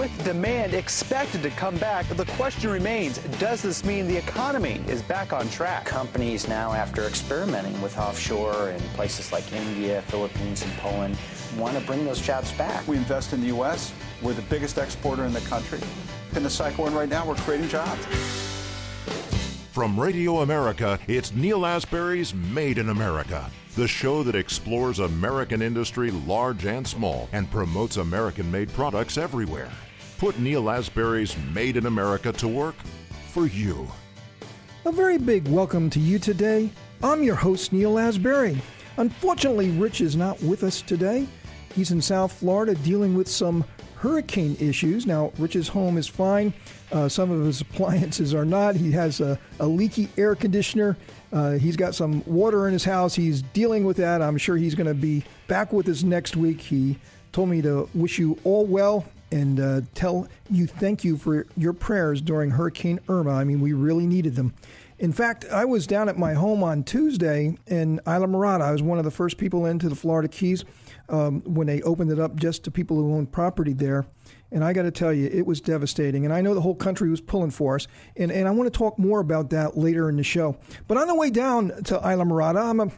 with demand expected to come back, the question remains does this mean the economy is back on track? Companies now, after experimenting with offshore in places like India, Philippines, and Poland, want to bring those jobs back. We invest in the U.S., we're the biggest exporter in the country. In the cycle we're right now, we're creating jobs. From Radio America, it's Neil Asbury's Made in America, the show that explores American industry, large and small, and promotes American made products everywhere. Put Neil Asbury's Made in America to work for you. A very big welcome to you today. I'm your host, Neil Asbury. Unfortunately, Rich is not with us today. He's in South Florida dealing with some hurricane issues. Now, Rich's home is fine. Uh, some of his appliances are not. He has a, a leaky air conditioner. Uh, he's got some water in his house. He's dealing with that. I'm sure he's going to be back with us next week. He told me to wish you all well and uh, tell you thank you for your prayers during Hurricane Irma. I mean, we really needed them. In fact, I was down at my home on Tuesday in Islamorada. I was one of the first people into the Florida Keys um, when they opened it up just to people who own property there. And I got to tell you, it was devastating. And I know the whole country was pulling for us. And, and I want to talk more about that later in the show. But on the way down to Islamorada, I'm a,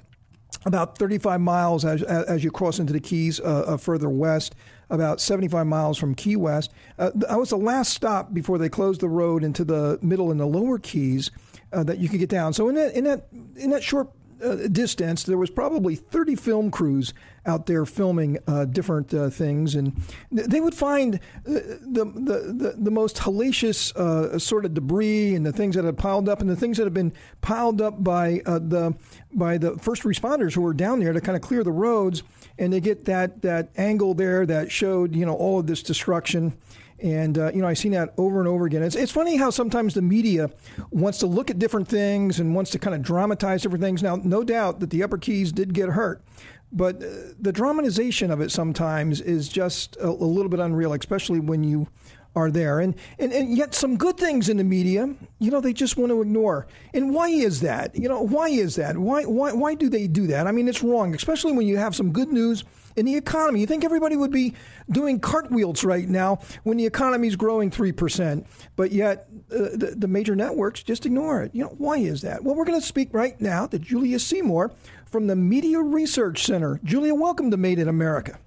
about 35 miles as, as you cross into the Keys uh, uh, further west, about 75 miles from Key West. Uh, I was the last stop before they closed the road into the middle and the lower Keys uh, that you could get down. So in that, in that, in that short uh, distance, there was probably 30 film crews out there filming uh, different uh, things, and they would find uh, the, the, the, the, most hellacious uh, sort of debris and the things that had piled up, and the things that have been piled up by uh, the by the first responders who were down there to kind of clear the roads, and they get that that angle there that showed you know all of this destruction. And, uh, you know, I've seen that over and over again. It's, it's funny how sometimes the media wants to look at different things and wants to kind of dramatize different things. Now, no doubt that the upper keys did get hurt. But uh, the dramatization of it sometimes is just a, a little bit unreal, especially when you are there. And, and, and yet, some good things in the media, you know, they just want to ignore. And why is that? You know, why is that? Why, why, why do they do that? I mean, it's wrong, especially when you have some good news in the economy. You think everybody would be doing cartwheels right now when the economy is growing 3%, but yet uh, the, the major networks just ignore it. You know, why is that? Well, we're going to speak right now to Julia Seymour from the Media Research Center. Julia, welcome to Made in America.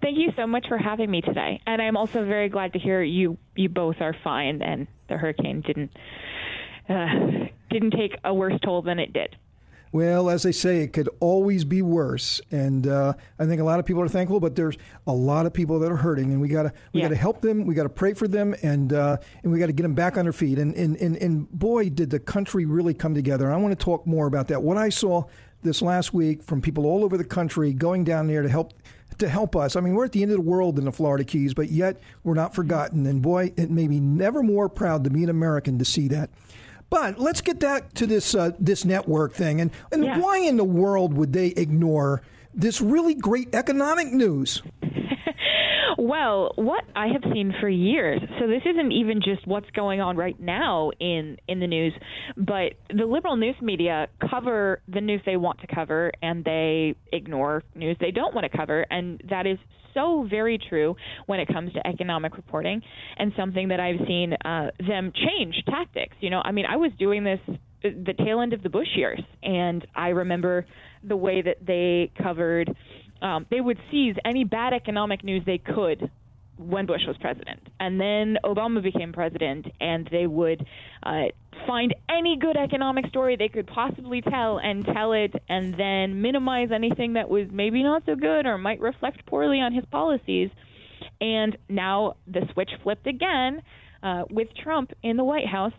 Thank you so much for having me today. And I'm also very glad to hear you you both are fine and the hurricane didn't uh, didn't take a worse toll than it did. Well, as they say, it could always be worse, and uh, I think a lot of people are thankful, but there's a lot of people that are hurting, and we gotta we yeah. gotta help them, we gotta pray for them, and uh, and we gotta get them back on their feet. And, and and and boy, did the country really come together. I want to talk more about that. What I saw this last week from people all over the country going down there to help to help us. I mean, we're at the end of the world in the Florida Keys, but yet we're not forgotten. And boy, it made me never more proud to be an American to see that. But let's get back to this uh, this network thing, and and yeah. why in the world would they ignore this really great economic news? Well, what I have seen for years, so this isn't even just what's going on right now in in the news, but the liberal news media cover the news they want to cover and they ignore news they don't want to cover, and that is so very true when it comes to economic reporting and something that I've seen uh, them change tactics. You know, I mean, I was doing this the tail end of the Bush years, and I remember the way that they covered um, they would seize any bad economic news they could when Bush was president. And then Obama became president, and they would uh, find any good economic story they could possibly tell and tell it, and then minimize anything that was maybe not so good or might reflect poorly on his policies. And now the switch flipped again uh, with Trump in the White House.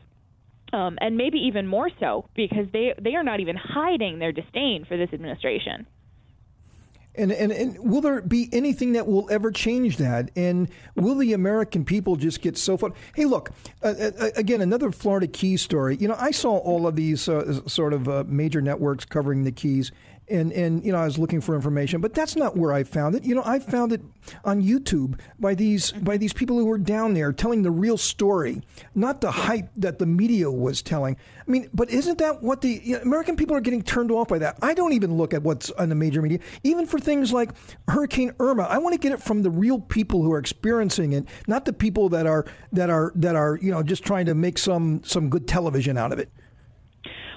Um, and maybe even more so because they they are not even hiding their disdain for this administration. And, and, and will there be anything that will ever change that? And will the American people just get so far? Hey, look, uh, uh, uh, again, another Florida Keys story. You know, I saw all of these uh, sort of uh, major networks covering the Keys, and and you know I was looking for information, but that's not where I found it. You know, I found it on YouTube by these by these people who were down there telling the real story, not the hype that the media was telling. I mean, but isn't that what the you know, American people are getting turned off by that? I don't even look at what's on the major media, even for things like Hurricane Irma. I want to get it from the real people who are experiencing it, not the people that are that are that are you know just trying to make some some good television out of it.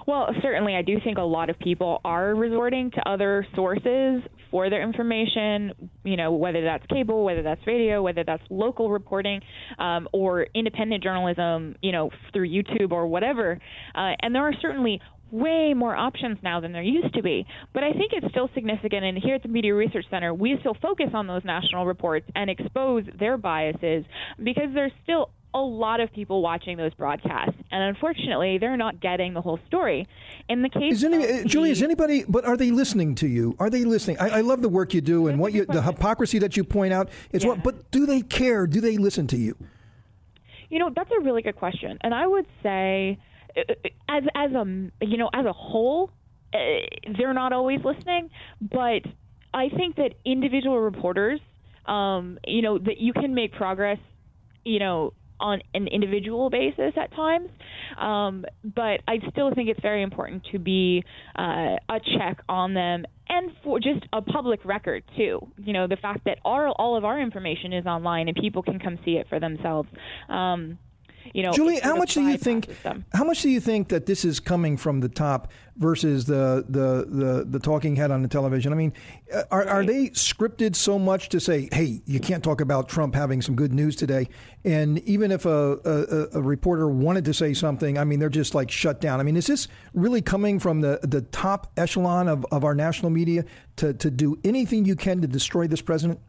Well, certainly, I do think a lot of people are resorting to other sources for their information. You know, whether that's cable, whether that's radio, whether that's local reporting, um, or independent journalism. You know, through YouTube or whatever. Uh, and there are certainly way more options now than there used to be. But I think it's still significant. And here at the Media Research Center, we still focus on those national reports and expose their biases because there's still a lot of people watching those broadcasts, and unfortunately, they're not getting the whole story. In the case, is any, uh, Julie, is anybody? But are they listening to you? Are they listening? I, I love the work you do and what you, the hypocrisy that you point out. It's yeah. what, but do they care? Do they listen to you? You know, that's a really good question, and I would say, uh, as as a you know, as a whole, uh, they're not always listening, but I think that individual reporters, um, you know, that you can make progress, you know, on an individual basis at times. Um, but I still think it's very important to be uh, a check on them and for just a public record too. You know, the fact that our, all of our information is online and people can come see it for themselves. Um, you know, Julie, how much do you think? How much do you think that this is coming from the top versus the the the, the talking head on the television? I mean, uh, are, are they scripted so much to say, "Hey, you can't talk about Trump having some good news today"? And even if a, a, a reporter wanted to say something, I mean, they're just like shut down. I mean, is this really coming from the the top echelon of, of our national media to to do anything you can to destroy this president?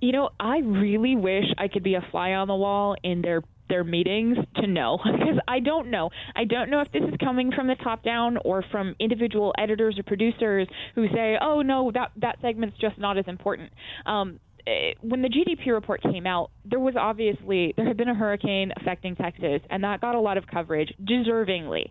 You know, I really wish I could be a fly on the wall in their their meetings to know because I don't know. I don't know if this is coming from the top down or from individual editors or producers who say, "Oh no, that that segment's just not as important." Um, eh, when the GDP report came out, there was obviously there had been a hurricane affecting Texas, and that got a lot of coverage, deservingly.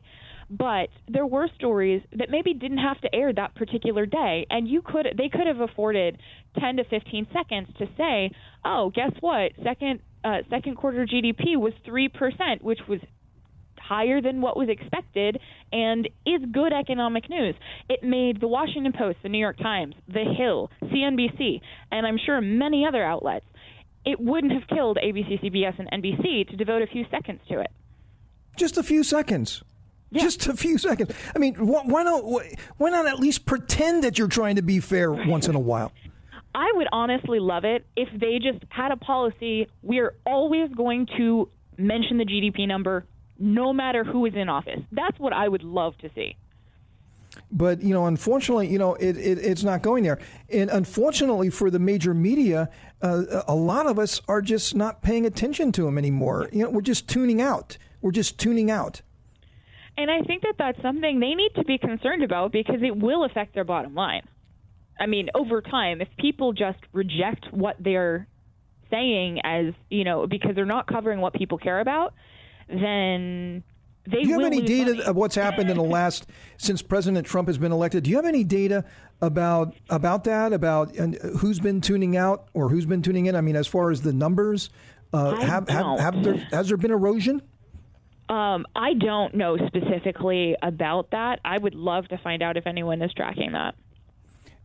But there were stories that maybe didn't have to air that particular day, and you could they could have afforded 10 to 15 seconds to say, "Oh, guess what? Second uh, second quarter GDP was 3%, which was higher than what was expected and is good economic news. It made the Washington Post, the New York Times, The Hill, CNBC, and I'm sure many other outlets. It wouldn't have killed ABC, CBS, and NBC to devote a few seconds to it. Just a few seconds. Yeah. Just a few seconds. I mean, why not? Why not at least pretend that you're trying to be fair once in a while? I would honestly love it if they just had a policy. We're always going to mention the GDP number, no matter who is in office. That's what I would love to see. But you know, unfortunately, you know, it, it, it's not going there. And unfortunately for the major media, uh, a lot of us are just not paying attention to them anymore. You know, we're just tuning out. We're just tuning out. And I think that that's something they need to be concerned about because it will affect their bottom line. I mean, over time, if people just reject what they're saying as, you know, because they're not covering what people care about, then they will. Do you have any data money. of what's happened in the last since President Trump has been elected? Do you have any data about about that? About and who's been tuning out or who's been tuning in? I mean, as far as the numbers, uh, have, have, have there, has there been erosion? Um, I don't know specifically about that. I would love to find out if anyone is tracking that.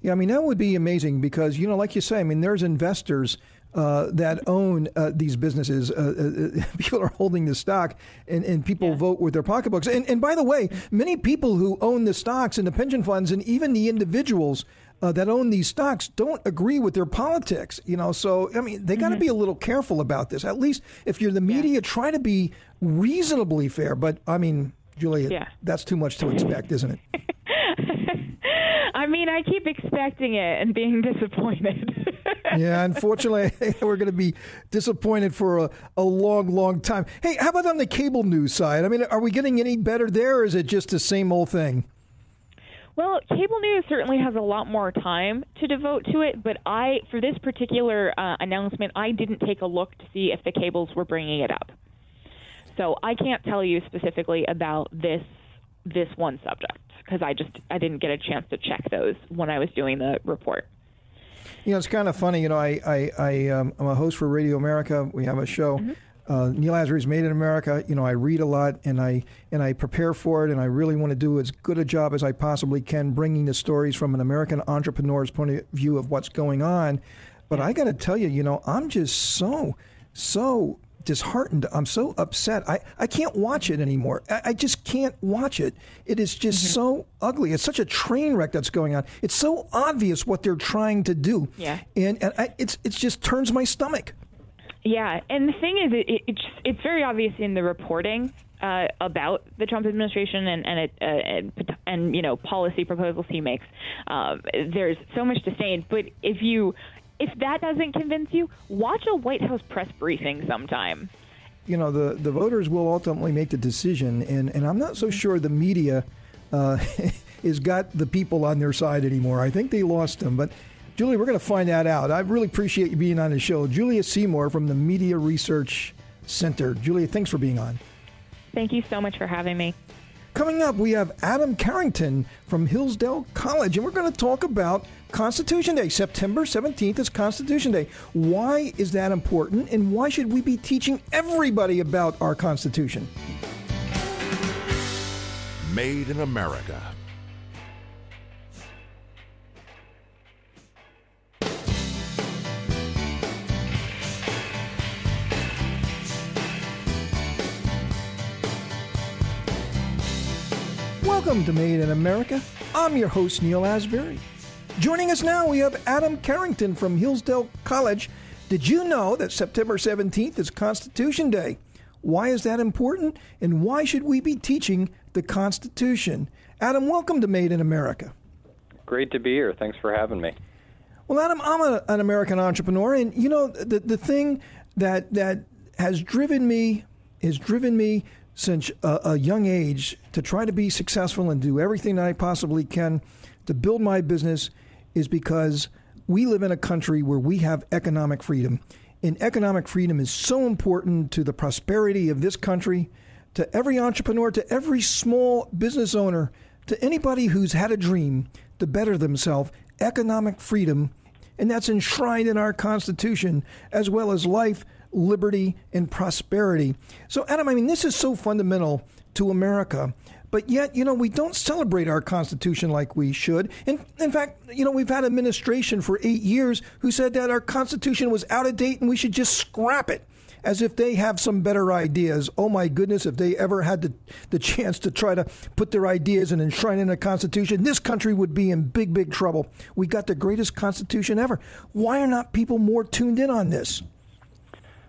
Yeah, I mean that would be amazing because you know, like you say, I mean, there's investors. Uh, that own uh, these businesses. Uh, uh people are holding the stock, and, and people yeah. vote with their pocketbooks. And, and by the way, many people who own the stocks and the pension funds, and even the individuals uh, that own these stocks, don't agree with their politics. You know, so I mean, they got to mm-hmm. be a little careful about this. At least if you're the media, yeah. try to be reasonably fair. But I mean, Julia, yeah. that's too much to expect, isn't it? I mean, I keep expecting it and being disappointed. yeah, unfortunately, we're going to be disappointed for a, a long, long time. Hey, how about on the cable news side? I mean, are we getting any better there, or is it just the same old thing? Well, cable news certainly has a lot more time to devote to it, but I, for this particular uh, announcement, I didn't take a look to see if the cables were bringing it up. So I can't tell you specifically about this this one subject because I just I didn't get a chance to check those when I was doing the report. You know, it's kind of funny. You know, I, I, I um, I'm a host for Radio America. We have a show. Mm-hmm. Uh, Neil Asbury's Made in America. You know, I read a lot and I and I prepare for it, and I really want to do as good a job as I possibly can, bringing the stories from an American entrepreneur's point of view of what's going on. But I got to tell you, you know, I'm just so so disheartened. I'm so upset. I, I can't watch it anymore. I, I just can't watch it. It is just mm-hmm. so ugly. It's such a train wreck that's going on. It's so obvious what they're trying to do. Yeah. And, and I, it's it just turns my stomach. Yeah, and the thing is, it, it's it's very obvious in the reporting uh, about the Trump administration and and, it, uh, and, and you know policy proposals he makes. Uh, there's so much disdain, but if you if that doesn't convince you, watch a White House press briefing sometime. You know, the, the voters will ultimately make the decision, and, and I'm not so sure the media uh, has got the people on their side anymore. I think they lost them. But, Julie, we're going to find that out. I really appreciate you being on the show. Julia Seymour from the Media Research Center. Julia, thanks for being on. Thank you so much for having me. Coming up, we have Adam Carrington from Hillsdale College, and we're going to talk about Constitution Day. September 17th is Constitution Day. Why is that important, and why should we be teaching everybody about our Constitution? Made in America. Welcome to Made in America. I'm your host, Neil Asbury. Joining us now, we have Adam Carrington from Hillsdale College. Did you know that September 17th is Constitution Day? Why is that important? And why should we be teaching the Constitution? Adam, welcome to Made in America. Great to be here. Thanks for having me. Well, Adam, I'm a, an American entrepreneur, and you know the the thing that that has driven me has driven me since a, a, young age to try to be successful and do everything that I possibly can to build my business is because we live in a country where we have economic freedom. And economic freedom is so important to the prosperity of this country, to every entrepreneur, to every small business owner, to anybody who's had a dream to better themselves. Economic freedom, and that's enshrined in our Constitution, as well as life liberty, and prosperity. So, Adam, I mean, this is so fundamental to America. But yet, you know, we don't celebrate our Constitution like we should. In, in fact, you know, we've had administration for eight years who said that our Constitution was out of date and we should just scrap it as if they have some better ideas. Oh my goodness, if they ever had the, the chance to try to put their ideas and enshrine in a constitution, this country would be in big, big trouble. We got the greatest constitution ever. Why are not people more tuned in on this?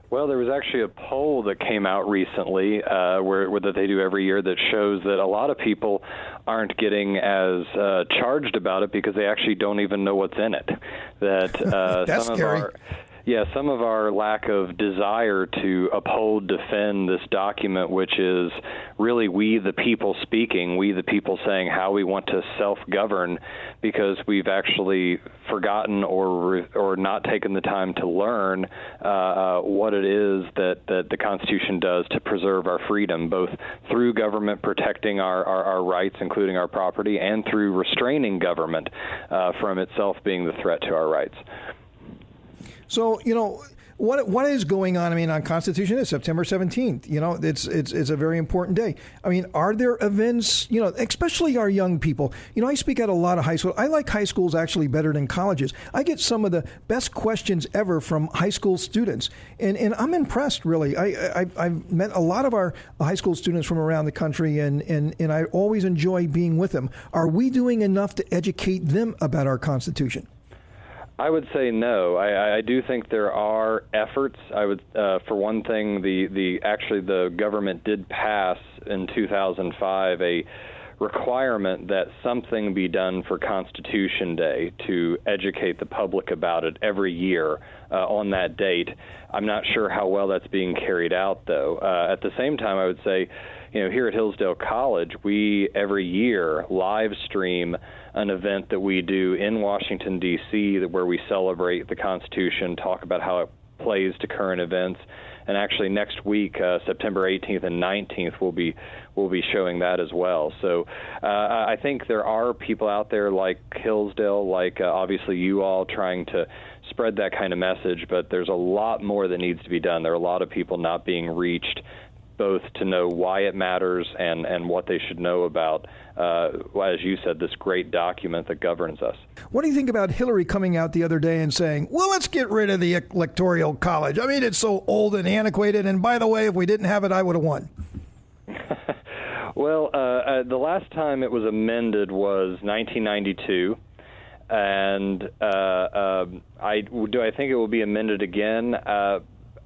Well, there was actually a poll that came out recently, uh, where, where, that they do every year, that shows that a lot of people aren't getting as uh, charged about it because they actually don't even know what's in it. That uh, That's some scary. of our yeah, some of our lack of desire to uphold, defend this document, which is really we the people speaking, we the people saying how we want to self-govern, because we've actually forgotten or or not taken the time to learn uh, uh, what it is that, that the Constitution does to preserve our freedom, both through government protecting our, our, our rights, including our property, and through restraining government uh, from itself being the threat to our rights. So you know what what is going on? I mean, on Constitution is September seventeenth. You know, it's it's it's a very important day. I mean, are there events? You know, especially our young people. You know, I speak at a lot of high school. I like high schools actually better than colleges. I get some of the best questions ever from high school students, and and I'm impressed really. I, I I've met a lot of our high school students from around the country, and and and I always enjoy being with them. Are we doing enough to educate them about our Constitution? I would say no. I, I do think there are efforts. I would, uh, for one thing, the the actually the government did pass in 2005 a requirement that something be done for Constitution Day to educate the public about it every year uh, on that date. I'm not sure how well that's being carried out, though. Uh, at the same time, I would say, you know, here at Hillsdale College, we every year live stream an event that we do in Washington D.C. where we celebrate the Constitution, talk about how it plays to current events, and actually next week, uh, September 18th and 19th, we'll be we'll be showing that as well. So uh, I think there are people out there like Hillsdale, like uh, obviously you all, trying to spread that kind of message, but there's a lot more that needs to be done. There are a lot of people not being reached both to know why it matters and, and what they should know about, uh, as you said, this great document that governs us. What do you think about Hillary coming out the other day and saying, well, let's get rid of the Electoral College? I mean, it's so old and antiquated, and by the way, if we didn't have it, I would have won. well, uh, uh, the last time it was amended was 1992 and uh, uh, I do I think it will be amended again. Uh,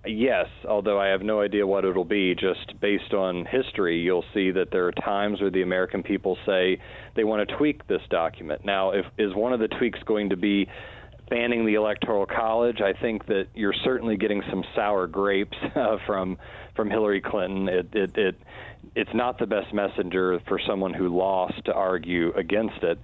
Yes, although I have no idea what it'll be. Just based on history, you'll see that there are times where the American people say they want to tweak this document. Now, if is one of the tweaks going to be banning the electoral college? I think that you're certainly getting some sour grapes uh, from from Hillary Clinton. It, it it it's not the best messenger for someone who lost to argue against it.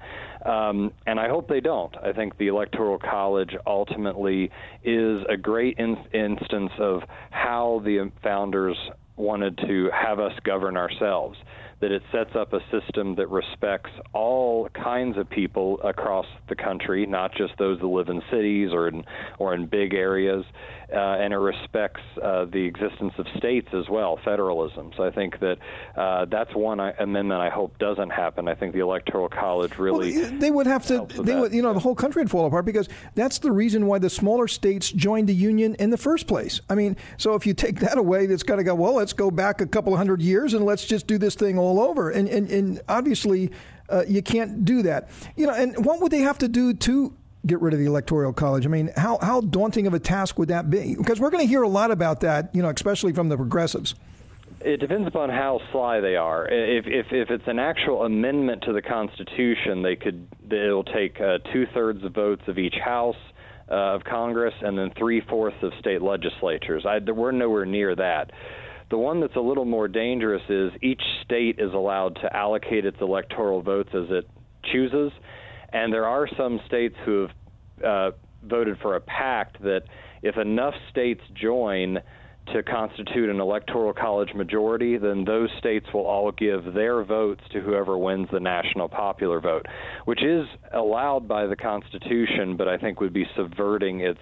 Um, and I hope they don't. I think the Electoral College ultimately is a great in- instance of how the founders wanted to have us govern ourselves that it sets up a system that respects all kinds of people across the country, not just those that live in cities or in or in big areas, uh, and it respects uh, the existence of states as well, federalism. So I think that uh, that's one I, amendment I hope doesn't happen. I think the Electoral College really well, they would have to. They would, you know, the whole country would fall apart because that's the reason why the smaller states joined the union in the first place. I mean, so if you take that away, it's got to go. Well, let's go back a couple of hundred years and let's just do this thing all all over. And, and, and obviously, uh, you can't do that. You know, and what would they have to do to get rid of the electoral college? I mean, how, how daunting of a task would that be? Because we're going to hear a lot about that, you know, especially from the progressives. It depends upon how sly they are. If if, if it's an actual amendment to the Constitution, they could it'll take uh, two thirds of votes of each house uh, of Congress and then three fourths of state legislatures. I, we're nowhere near that. The one that's a little more dangerous is each state is allowed to allocate its electoral votes as it chooses, and there are some states who have uh, voted for a pact that if enough states join to constitute an electoral college majority, then those states will all give their votes to whoever wins the national popular vote, which is allowed by the Constitution, but I think would be subverting its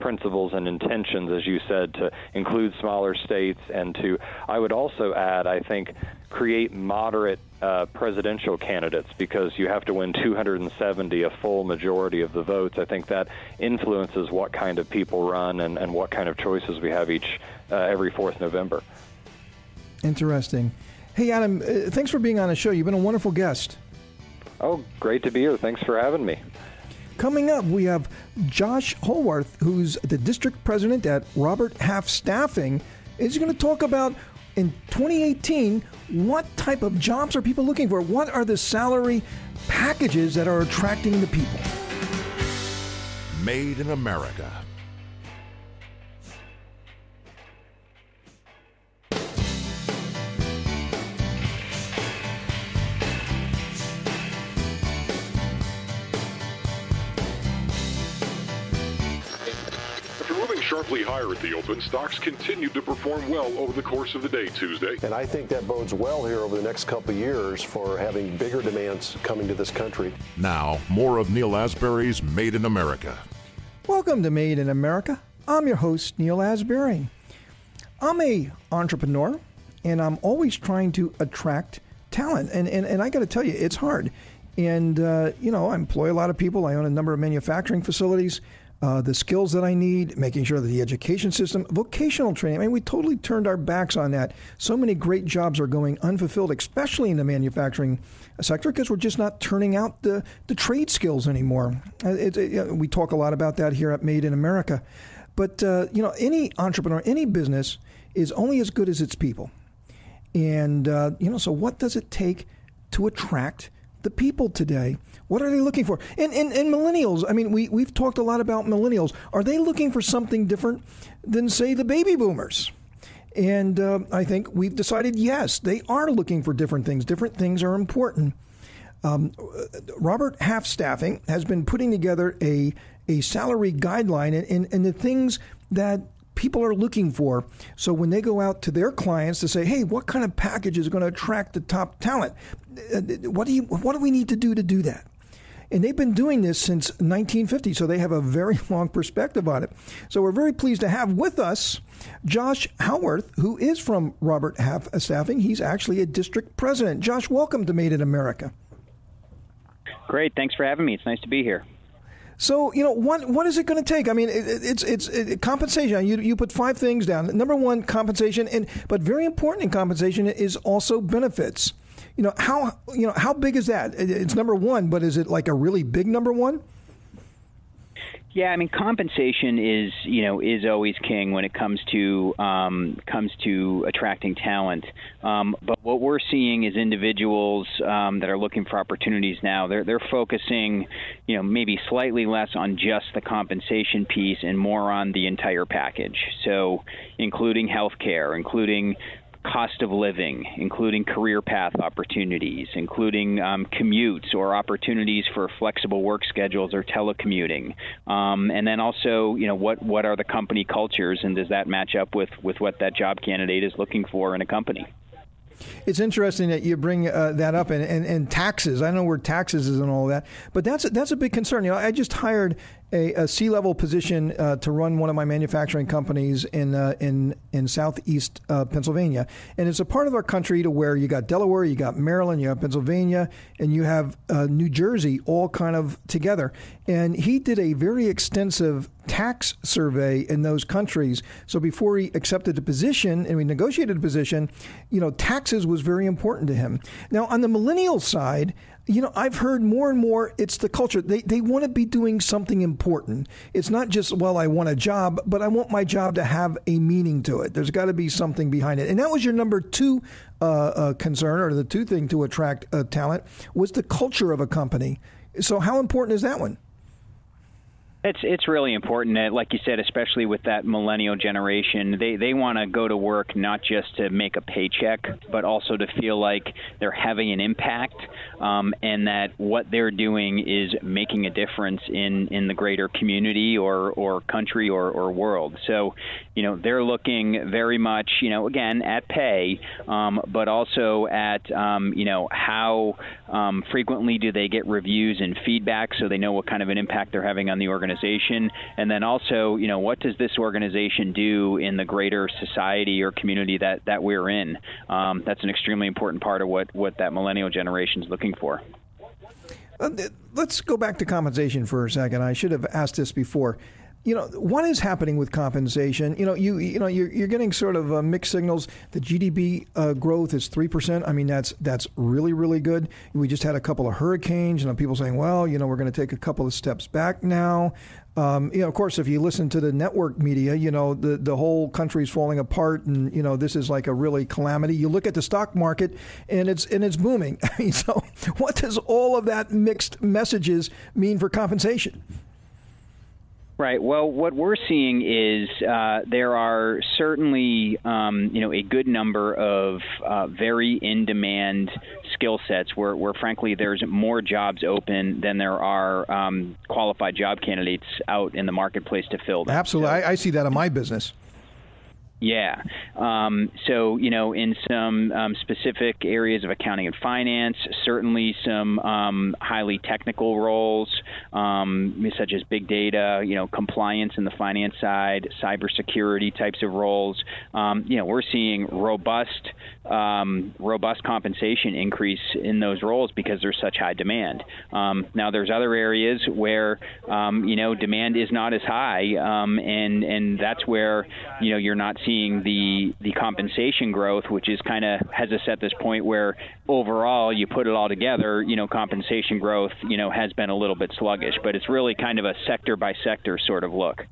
principles and intentions, as you said, to include smaller states and to, I would also add, I think, create moderate uh, presidential candidates because you have to win 270, a full majority of the votes. I think that influences what kind of people run and, and what kind of choices we have each uh, every fourth November. Interesting. Hey, Adam, uh, thanks for being on the show. You've been a wonderful guest. Oh, great to be here. Thanks for having me. Coming up, we have Josh Howarth, who's the district president at Robert Half Staffing, is going to talk about in 2018 what type of jobs are people looking for? What are the salary packages that are attracting the people? Made in America sharply higher at the open, stocks continued to perform well over the course of the day Tuesday. And I think that bodes well here over the next couple of years for having bigger demands coming to this country. Now, more of Neil Asbury's Made in America. Welcome to Made in America. I'm your host, Neil Asbury. I'm a entrepreneur, and I'm always trying to attract talent. And, and, and I got to tell you, it's hard. And, uh, you know, I employ a lot of people. I own a number of manufacturing facilities uh, the skills that I need, making sure that the education system, vocational training. I mean, we totally turned our backs on that. So many great jobs are going unfulfilled, especially in the manufacturing sector, because we're just not turning out the, the trade skills anymore. Uh, it, it, we talk a lot about that here at Made in America. But, uh, you know, any entrepreneur, any business is only as good as its people. And, uh, you know, so what does it take to attract the people today? What are they looking for? And, and, and millennials, I mean, we, we've talked a lot about millennials. Are they looking for something different than, say, the baby boomers? And uh, I think we've decided yes, they are looking for different things. Different things are important. Um, Robert Half Staffing has been putting together a, a salary guideline and, and, and the things that people are looking for. So when they go out to their clients to say, "Hey, what kind of package is going to attract the top talent? Uh, what do you what do we need to do to do that?" And they've been doing this since 1950, so they have a very long perspective on it. So we're very pleased to have with us Josh Howarth, who is from Robert Half Staffing. He's actually a district president. Josh, welcome to Made in America. Great. Thanks for having me. It's nice to be here. So you know what what is it going to take? I mean, it, it's it's it, compensation. You you put five things down. Number one, compensation, and but very important in compensation is also benefits. You know how you know how big is that? It's number one, but is it like a really big number one? Yeah, I mean, compensation is you know is always king when it comes to um, comes to attracting talent. Um, but what we're seeing is individuals um, that are looking for opportunities now. They're they're focusing, you know, maybe slightly less on just the compensation piece and more on the entire package. So, including health care, including cost of living, including career path opportunities, including um, commutes or opportunities for flexible work schedules or telecommuting, um, and then also, you know, what what are the company cultures, and does that match up with with what that job candidate is looking for in a company? It's interesting that you bring uh, that up and, and, and, taxes. I know where taxes is and all that, but that's a, that's a big concern. You know, I just hired a, a C-level position uh, to run one of my manufacturing companies in uh, in in southeast uh, Pennsylvania, and it's a part of our country to where you got Delaware, you got Maryland, you have Pennsylvania, and you have uh, New Jersey all kind of together. And he did a very extensive tax survey in those countries. So before he accepted the position and we negotiated the position, you know, taxes was very important to him. Now on the millennial side, you know, I've heard more and more it's the culture. They, they want to be doing something important. It's not just, well, I want a job, but I want my job to have a meaning to it. There's got to be something behind it. And that was your number two uh, uh, concern, or the two thing to attract uh, talent, was the culture of a company. So, how important is that one? It's it's really important, that, like you said, especially with that millennial generation. They they want to go to work not just to make a paycheck, but also to feel like they're having an impact, um, and that what they're doing is making a difference in in the greater community or or country or or world. So, you know, they're looking very much, you know, again at pay, um, but also at um, you know how um, frequently do they get reviews and feedback, so they know what kind of an impact they're having on the organization organization? And then also, you know, what does this organization do in the greater society or community that, that we're in? Um, that's an extremely important part of what, what that millennial generation is looking for. Let's go back to compensation for a second. I should have asked this before you know what is happening with compensation you know you you know you're, you're getting sort of uh, mixed signals the gdp uh, growth is 3% i mean that's that's really really good we just had a couple of hurricanes you know people saying well you know we're going to take a couple of steps back now um, you know, of course, if you listen to the network media, you know the the whole country's falling apart, and you know this is like a really calamity. You look at the stock market, and it's and it's booming. so, what does all of that mixed messages mean for compensation? Right. Well, what we're seeing is uh, there are certainly, um, you know, a good number of uh, very in-demand skill sets where, where, frankly, there's more jobs open than there are um, qualified job candidates out in the marketplace to fill them. Absolutely, so, I, I see that in my business. Yeah. Um, so, you know, in some um, specific areas of accounting and finance, certainly some um, highly technical roles, um, such as big data, you know, compliance in the finance side, cybersecurity types of roles. Um, you know, we're seeing robust, um, robust compensation increase in those roles because there's such high demand. now, there's other areas where, you know, demand is not as high, and and that's where, you know, you're not seeing the the compensation growth, which is kind of has us at this point where overall you put it all together, you know, compensation growth, you know, has been a little bit sluggish, but it's really kind of a sector by sector sort of look.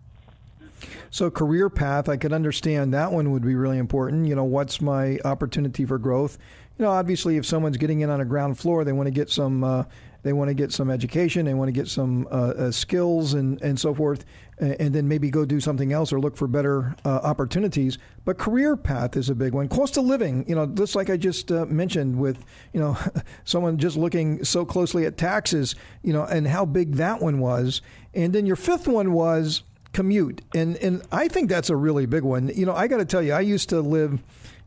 So career path, I could understand that one would be really important. You know, what's my opportunity for growth? You know, obviously, if someone's getting in on a ground floor, they want to get some. Uh, they want to get some education. They want to get some uh, uh, skills and, and so forth, and, and, then maybe go do something else or look for better uh, opportunities. But career path is a big one. Cost of living, you know, just like I just uh, mentioned with, you know, someone just looking so closely at taxes, you know, and how big that one was. And then your fifth one was commute, and and I think that's a really big one. You know, I got to tell you, I used to live,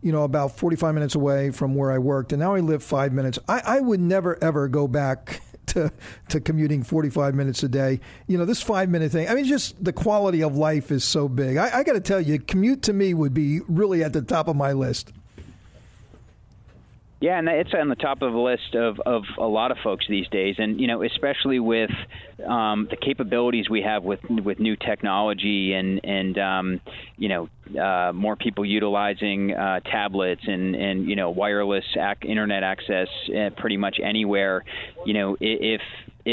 you know, about forty five minutes away from where I worked, and now I live five minutes. I, I would never ever go back to to commuting 45 minutes a day. You know, this five minute thing. I mean, just the quality of life is so big. I, I got to tell you, commute to me would be really at the top of my list. Yeah, and it's on the top of the list of, of a lot of folks these days, and you know, especially with um, the capabilities we have with with new technology and and um, you know uh, more people utilizing uh, tablets and and you know wireless ac- internet access uh, pretty much anywhere. You know, if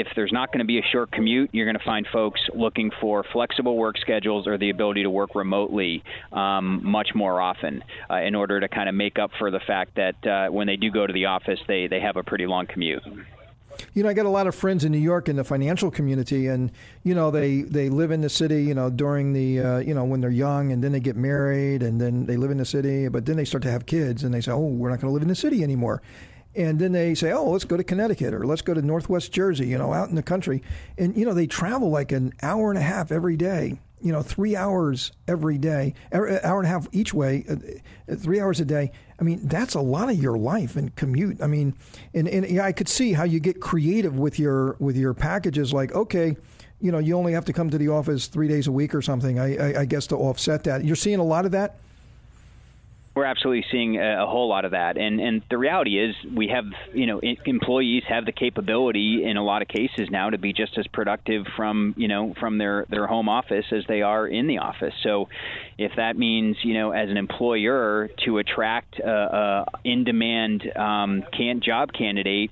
if there's not going to be a short commute, you're going to find folks looking for flexible work schedules or the ability to work remotely um, much more often uh, in order to kind of make up for the fact that uh, when they do go to the office, they, they have a pretty long commute. You know, I got a lot of friends in New York in the financial community, and you know, they they live in the city. You know, during the uh, you know when they're young, and then they get married, and then they live in the city, but then they start to have kids, and they say, "Oh, we're not going to live in the city anymore." And then they say, "Oh, let's go to Connecticut or let's go to Northwest Jersey," you know, out in the country, and you know they travel like an hour and a half every day, you know, three hours every day, hour and a half each way, uh, uh, three hours a day. I mean, that's a lot of your life and commute. I mean, and and yeah, I could see how you get creative with your with your packages. Like, okay, you know, you only have to come to the office three days a week or something. I, I, I guess to offset that. You're seeing a lot of that. We're absolutely seeing a, whole lot of that, and and the reality is we have you know employees have the capability in a lot of cases now to be just as productive from you know from their their home office as they are in the office. So, if that means you know as an employer to attract a, a in demand um, can job candidate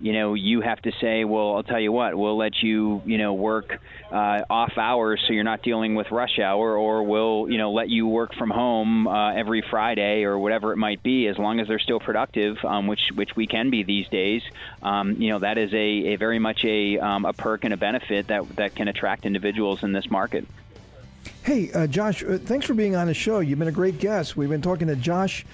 you know, you have to say, well, I'll tell you what, we'll let you, you know, work uh, off hours so you're not dealing with rush hour, or we'll, you know, let you work from home uh, every Friday or whatever it might be, as long as they're still productive, um, which which we can be these days. Um, you know, that is a, a very much a um, a perk and a benefit that that can attract individuals in this market. Hey, uh, Josh, uh, thanks for being on the show. You've been a great guest. We've been talking to Josh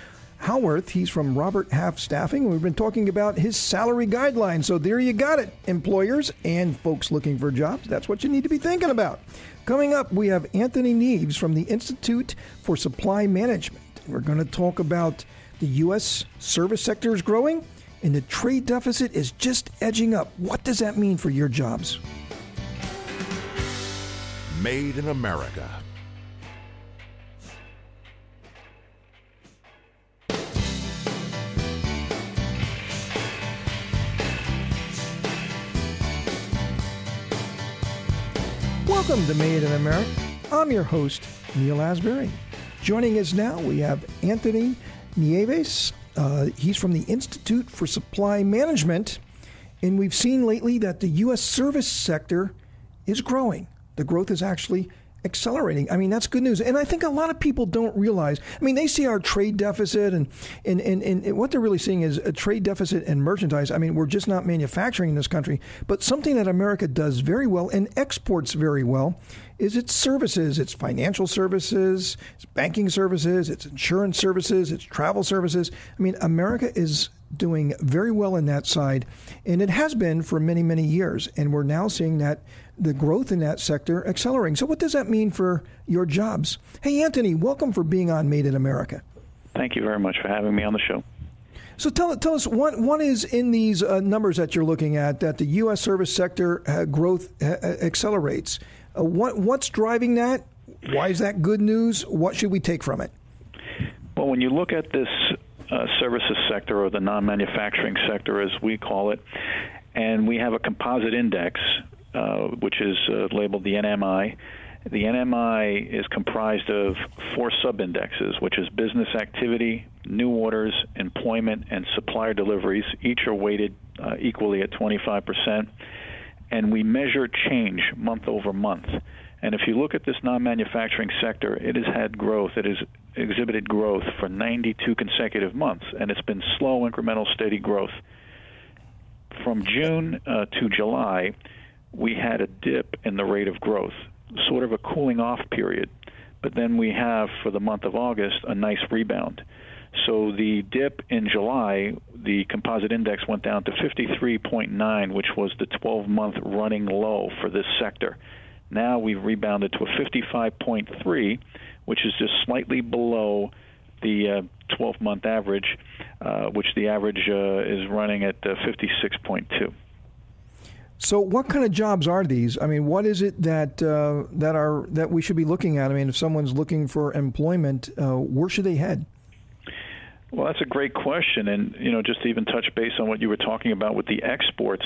Howarth. He's from Robert Half Staffing. We've been talking about his salary guidelines. So there you got it, employers and folks looking for jobs. That's what you need to be thinking about. Coming up, we have Anthony Nieves from the Institute for Supply Management. We're going to talk about the U.S. service sector is growing and the trade deficit is just edging up. What does that mean for your jobs? Made in America Welcome to Made in America. I'm your host, Neil Asbury. Joining us now, we have Anthony Nieves. Uh, he's from the Institute for Supply Management. And we've seen lately that the U.S. service sector is growing. The growth is actually accelerating. I mean, that's good news. And I think a lot of people don't realize, I mean, they see our trade deficit and, and, and, and what they're really seeing is a trade deficit and merchandise. I mean, we're just not manufacturing in this country. But something that America does very well and exports very well is its services, its financial services, its banking services, its insurance services, its travel services. I mean, America is doing very well in that side, and it has been for many, many years. And we're now seeing that the growth in that sector accelerating. So, what does that mean for your jobs? Hey, Anthony, welcome for being on Made in America. Thank you very much for having me on the show. So tell, tell us what, what is in these uh, numbers that you're looking at that the U.S. service sector uh, growth uh, accelerates. Uh, what, what's driving that? Why is that good news? What should we take from it? Well, when you look at this uh, services sector or the non-manufacturing sector, as we call it, and we have a composite index uh, which is uh, labeled the NMI. The NMI is comprised of four sub-indexes, which is business activity, new orders, employment, and supplier deliveries. Each are weighted uh, equally at 25%. And we measure change month over month. And if you look at this non-manufacturing sector, it has had growth. It has exhibited growth for 92 consecutive months, and it's been slow, incremental, steady growth. From June uh, to July, we had a dip in the rate of growth, sort of a cooling off period. But then we have, for the month of August, a nice rebound. So the dip in July, the composite index went down to 53.9, which was the 12 month running low for this sector. Now we've rebounded to a 55.3, which is just slightly below the 12 uh, month average, uh, which the average uh, is running at 56.2. So, what kind of jobs are these? I mean, what is it that uh, that are that we should be looking at? I mean, if someone's looking for employment, uh, where should they head? Well, that's a great question, and you know, just to even touch base on what you were talking about with the exports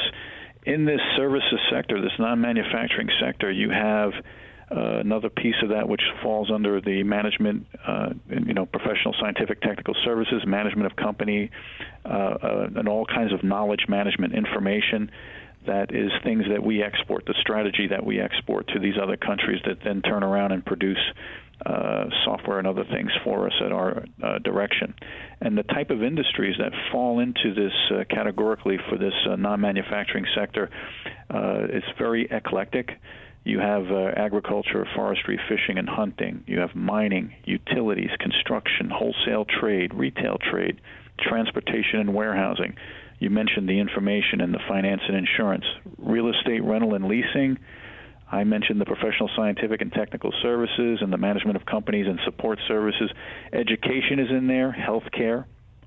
in this services sector, this non-manufacturing sector, you have uh, another piece of that which falls under the management, uh, you know, professional scientific technical services, management of company, uh, uh and all kinds of knowledge management information that is things that we export, the strategy that we export to these other countries that then turn around and produce uh, software and other things for us at our uh, direction. And the type of industries that fall into this uh, categorically for this uh, non manufacturing sector uh, is very eclectic. You have uh, agriculture, forestry, fishing, and hunting. You have mining, utilities, construction, wholesale trade, retail trade, transportation, and warehousing. You mentioned the information and the finance and insurance, real estate rental and leasing. I mentioned the professional scientific and technical services and the management of companies and support services. Education is in there, healthcare,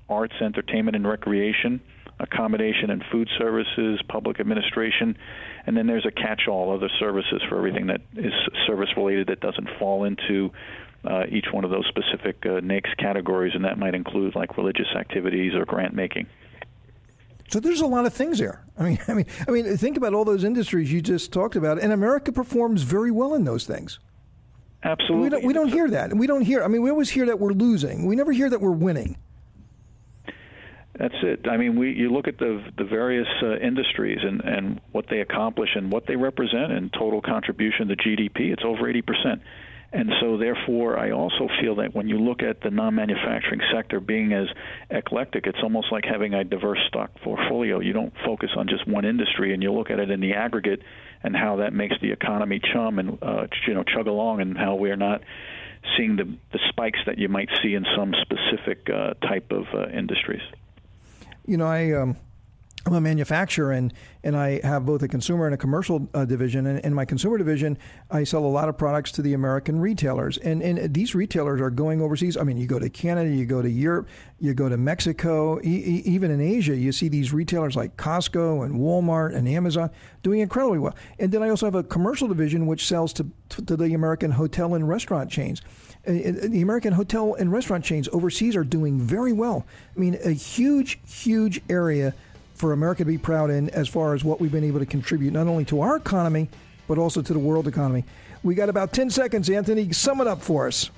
arts, entertainment, and recreation, accommodation and food services, public administration, and then there's a catch-all other services for everything that is service related that doesn't fall into uh, each one of those specific uh, NAICS categories, and that might include like religious activities or grant making. So there's a lot of things there. I mean, I mean, I mean, think about all those industries you just talked about, and America performs very well in those things. Absolutely. We don't, we don't hear that. We don't hear. I mean, we always hear that we're losing. We never hear that we're winning. That's it. I mean, we you look at the the various uh, industries and and what they accomplish and what they represent in total contribution to GDP. It's over eighty percent. And so, therefore, I also feel that when you look at the non manufacturing sector being as eclectic, it's almost like having a diverse stock portfolio. You don't focus on just one industry, and you look at it in the aggregate and how that makes the economy chum and uh, you know chug along, and how we're not seeing the the spikes that you might see in some specific uh, type of uh, industries. You know, I um, I'm a manufacturer and, and I have both a consumer and a commercial uh, division. And in my consumer division, I sell a lot of products to the American retailers. And, and these retailers are going overseas. I mean, you go to Canada, you go to Europe, you go to Mexico, e- even in Asia, you see these retailers like Costco and Walmart and Amazon doing incredibly well. And then I also have a commercial division which sells to, to the American hotel and restaurant chains uh, the American hotel and restaurant chains overseas are doing very well. I mean, a huge, huge area for America to be proud in as far as what we've been able to contribute, not only to our economy, but also to the world economy. We got about 10 seconds, Anthony. Sum it up for us.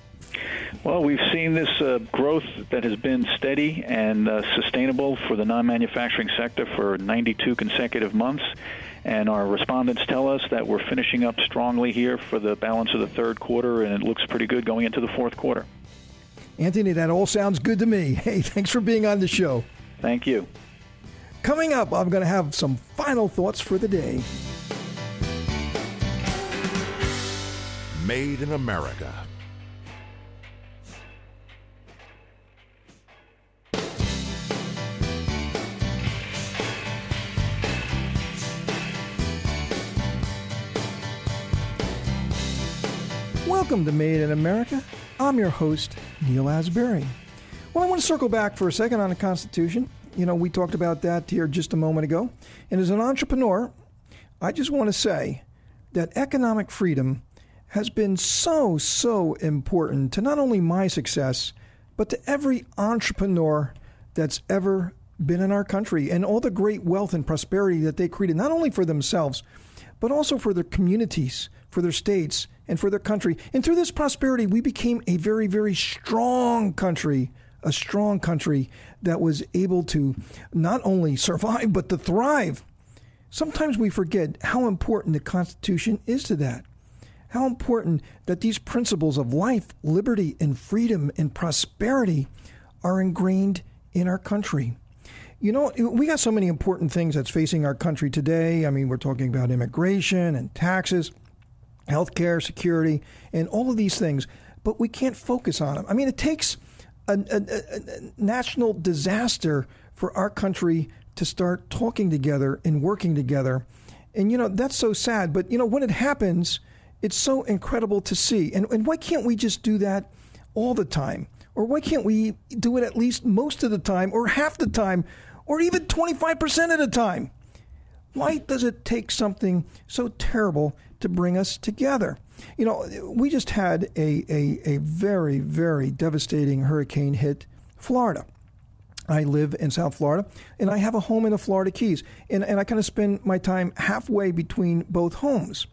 Well, we've seen this uh, growth that has been steady and uh, sustainable for the non manufacturing sector for 92 consecutive months. And our respondents tell us that we're finishing up strongly here for the balance of the third quarter, and it looks pretty good going into the fourth quarter. Anthony, that all sounds good to me. Hey, thanks for being on the show. Thank you. Coming up, I'm going to have some final thoughts for the day. Made in America. Welcome to Made in America. I'm your host, Neal Asbury. Well, I want to circle back for a second on the Constitution you know, we talked about that here just a moment ago. And as an entrepreneur, I just want to say that economic freedom has been so, so important to not only my success, but to every entrepreneur that's ever been in our country and all the great wealth and prosperity that they created, not only for themselves, but also for their communities, for their states, and for their country. And through this prosperity, we became a very, very strong country a strong country that was able to not only survive, but to thrive. Sometimes we forget how important the Constitution is to that. How important that these principles of life, liberty, and freedom and prosperity are ingrained in our country. You know, we got so many important things that's facing our country today. I mean, we're talking about immigration and taxes, healthcare, security, and all of these things, but we can't focus on them. I mean, it takes a, a, a national disaster for our country to start talking together and working together. And, you know, that's so sad. But, you know, when it happens, It's so incredible to see. And, and why can't we just do that all the time? Or why can't we do it at least most of the time, or half the time, or even 25% of the time? Why does it take something so terrible to bring us together? You know, we just had a, a, a very, very devastating hurricane hit Florida. I live in South Florida, and I have a home in the Florida Keys, and, and I kind of spend my time halfway between both homes.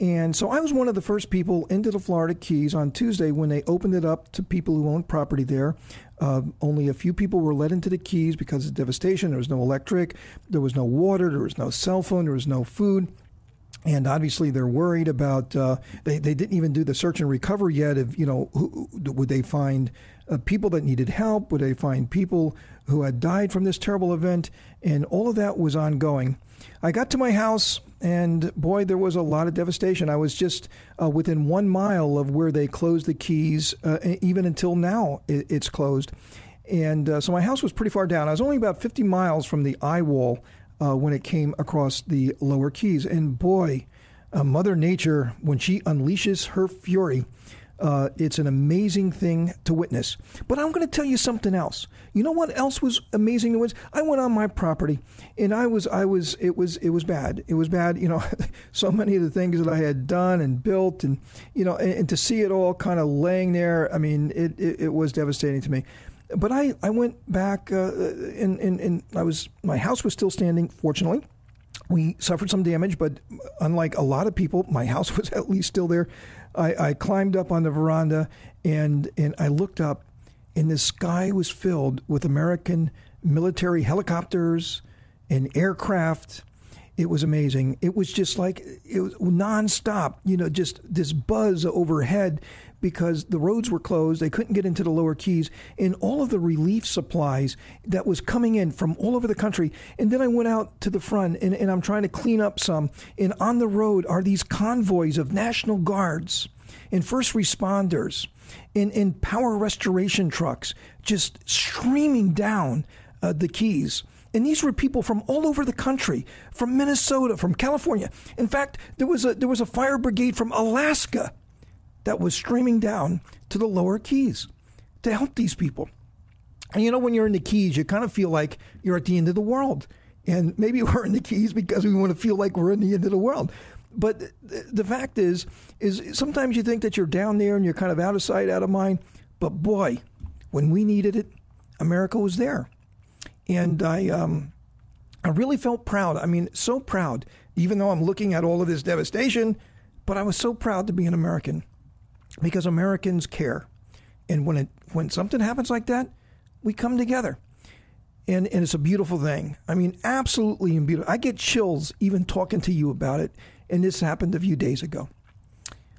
And so I was one of the first people into the Florida Keys on Tuesday when they opened it up to people who owned property there. Uh, only a few people were let into the Keys because of devastation. There was no electric, there was no water, there was no cell phone, there was no food. And obviously, they're worried about. Uh, they they didn't even do the search and recovery yet. Of you know, who, would they find uh, people that needed help? Would they find people who had died from this terrible event? And all of that was ongoing. I got to my house, and boy, there was a lot of devastation. I was just uh, within one mile of where they closed the keys. Uh, even until now, it, it's closed. And uh, so my house was pretty far down. I was only about 50 miles from the eye wall uh, when it came across the lower keys. And boy, uh, Mother Nature, when she unleashes her fury, uh, it's an amazing thing to witness. But I'm going to tell you something else. You know what else was amazing to witness? I went on my property, and I was, I was, it was, it was bad. It was bad. You know, so many of the things that I had done and built, and you know, and, and to see it all kind of laying there. I mean, it, it, it was devastating to me but I, I went back uh, and, and, and I was my house was still standing. Fortunately, we suffered some damage, but unlike a lot of people, my house was at least still there. I, I climbed up on the veranda and and I looked up, and the sky was filled with American military helicopters and aircraft. It was amazing. It was just like it was nonstop. You know, just this buzz overhead because the roads were closed. They couldn't get into the lower keys, and all of the relief supplies that was coming in from all over the country. And then I went out to the front, and, and I'm trying to clean up some. And on the road are these convoys of National Guards and first responders and, in power restoration trucks just streaming down uh, the keys. And these were people from all over the country, from Minnesota, from California. In fact, there was a there was a fire brigade from Alaska that was streaming down to the lower keys to help these people. And you know, when you're in the keys, you kind of feel like you're at the end of the world. And maybe we're in the keys because we want to feel like we're in the end of the world. But the fact is, is sometimes you think that you're down there and you're kind of out of sight, out of mind. But boy, when we needed it, America was there, and I, um, I really felt proud. I mean, so proud. Even though I'm looking at all of this devastation, but I was so proud to be an American because Americans care. And when it when something happens like that, we come together. And, and it's a beautiful thing. I mean, absolutely beautiful. I get chills even talking to you about it. And this happened a few days ago.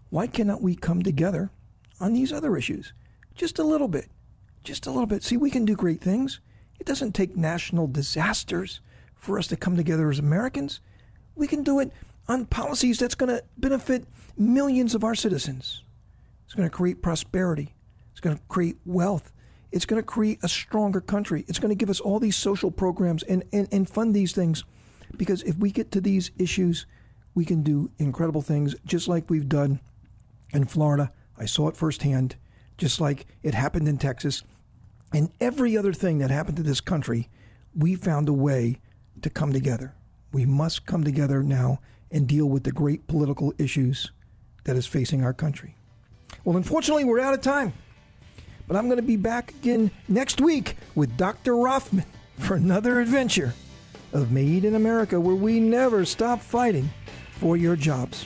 Why cannot we come together on these other issues? Just a little bit. Just a little bit. See, we can do great things. It doesn't take national disasters for us to come together as Americans. We can do it on policies that's going to benefit millions of our citizens. It's going to create prosperity. It's going to create wealth. It's going to create a stronger country. It's going to give us all these social programs and, and, and fund these things. Because if we get to these issues, we can do incredible things, just like we've done in Florida. I saw it firsthand, just like it happened in Texas. And every other thing that happened to this country, we found a way to come together. We must come together now and deal with the great political issues that is facing our country. Well, unfortunately, we're out of time. But I'm going to be back again next week with Dr. Rothman for another adventure of Made in America, where we never stop fighting for your jobs.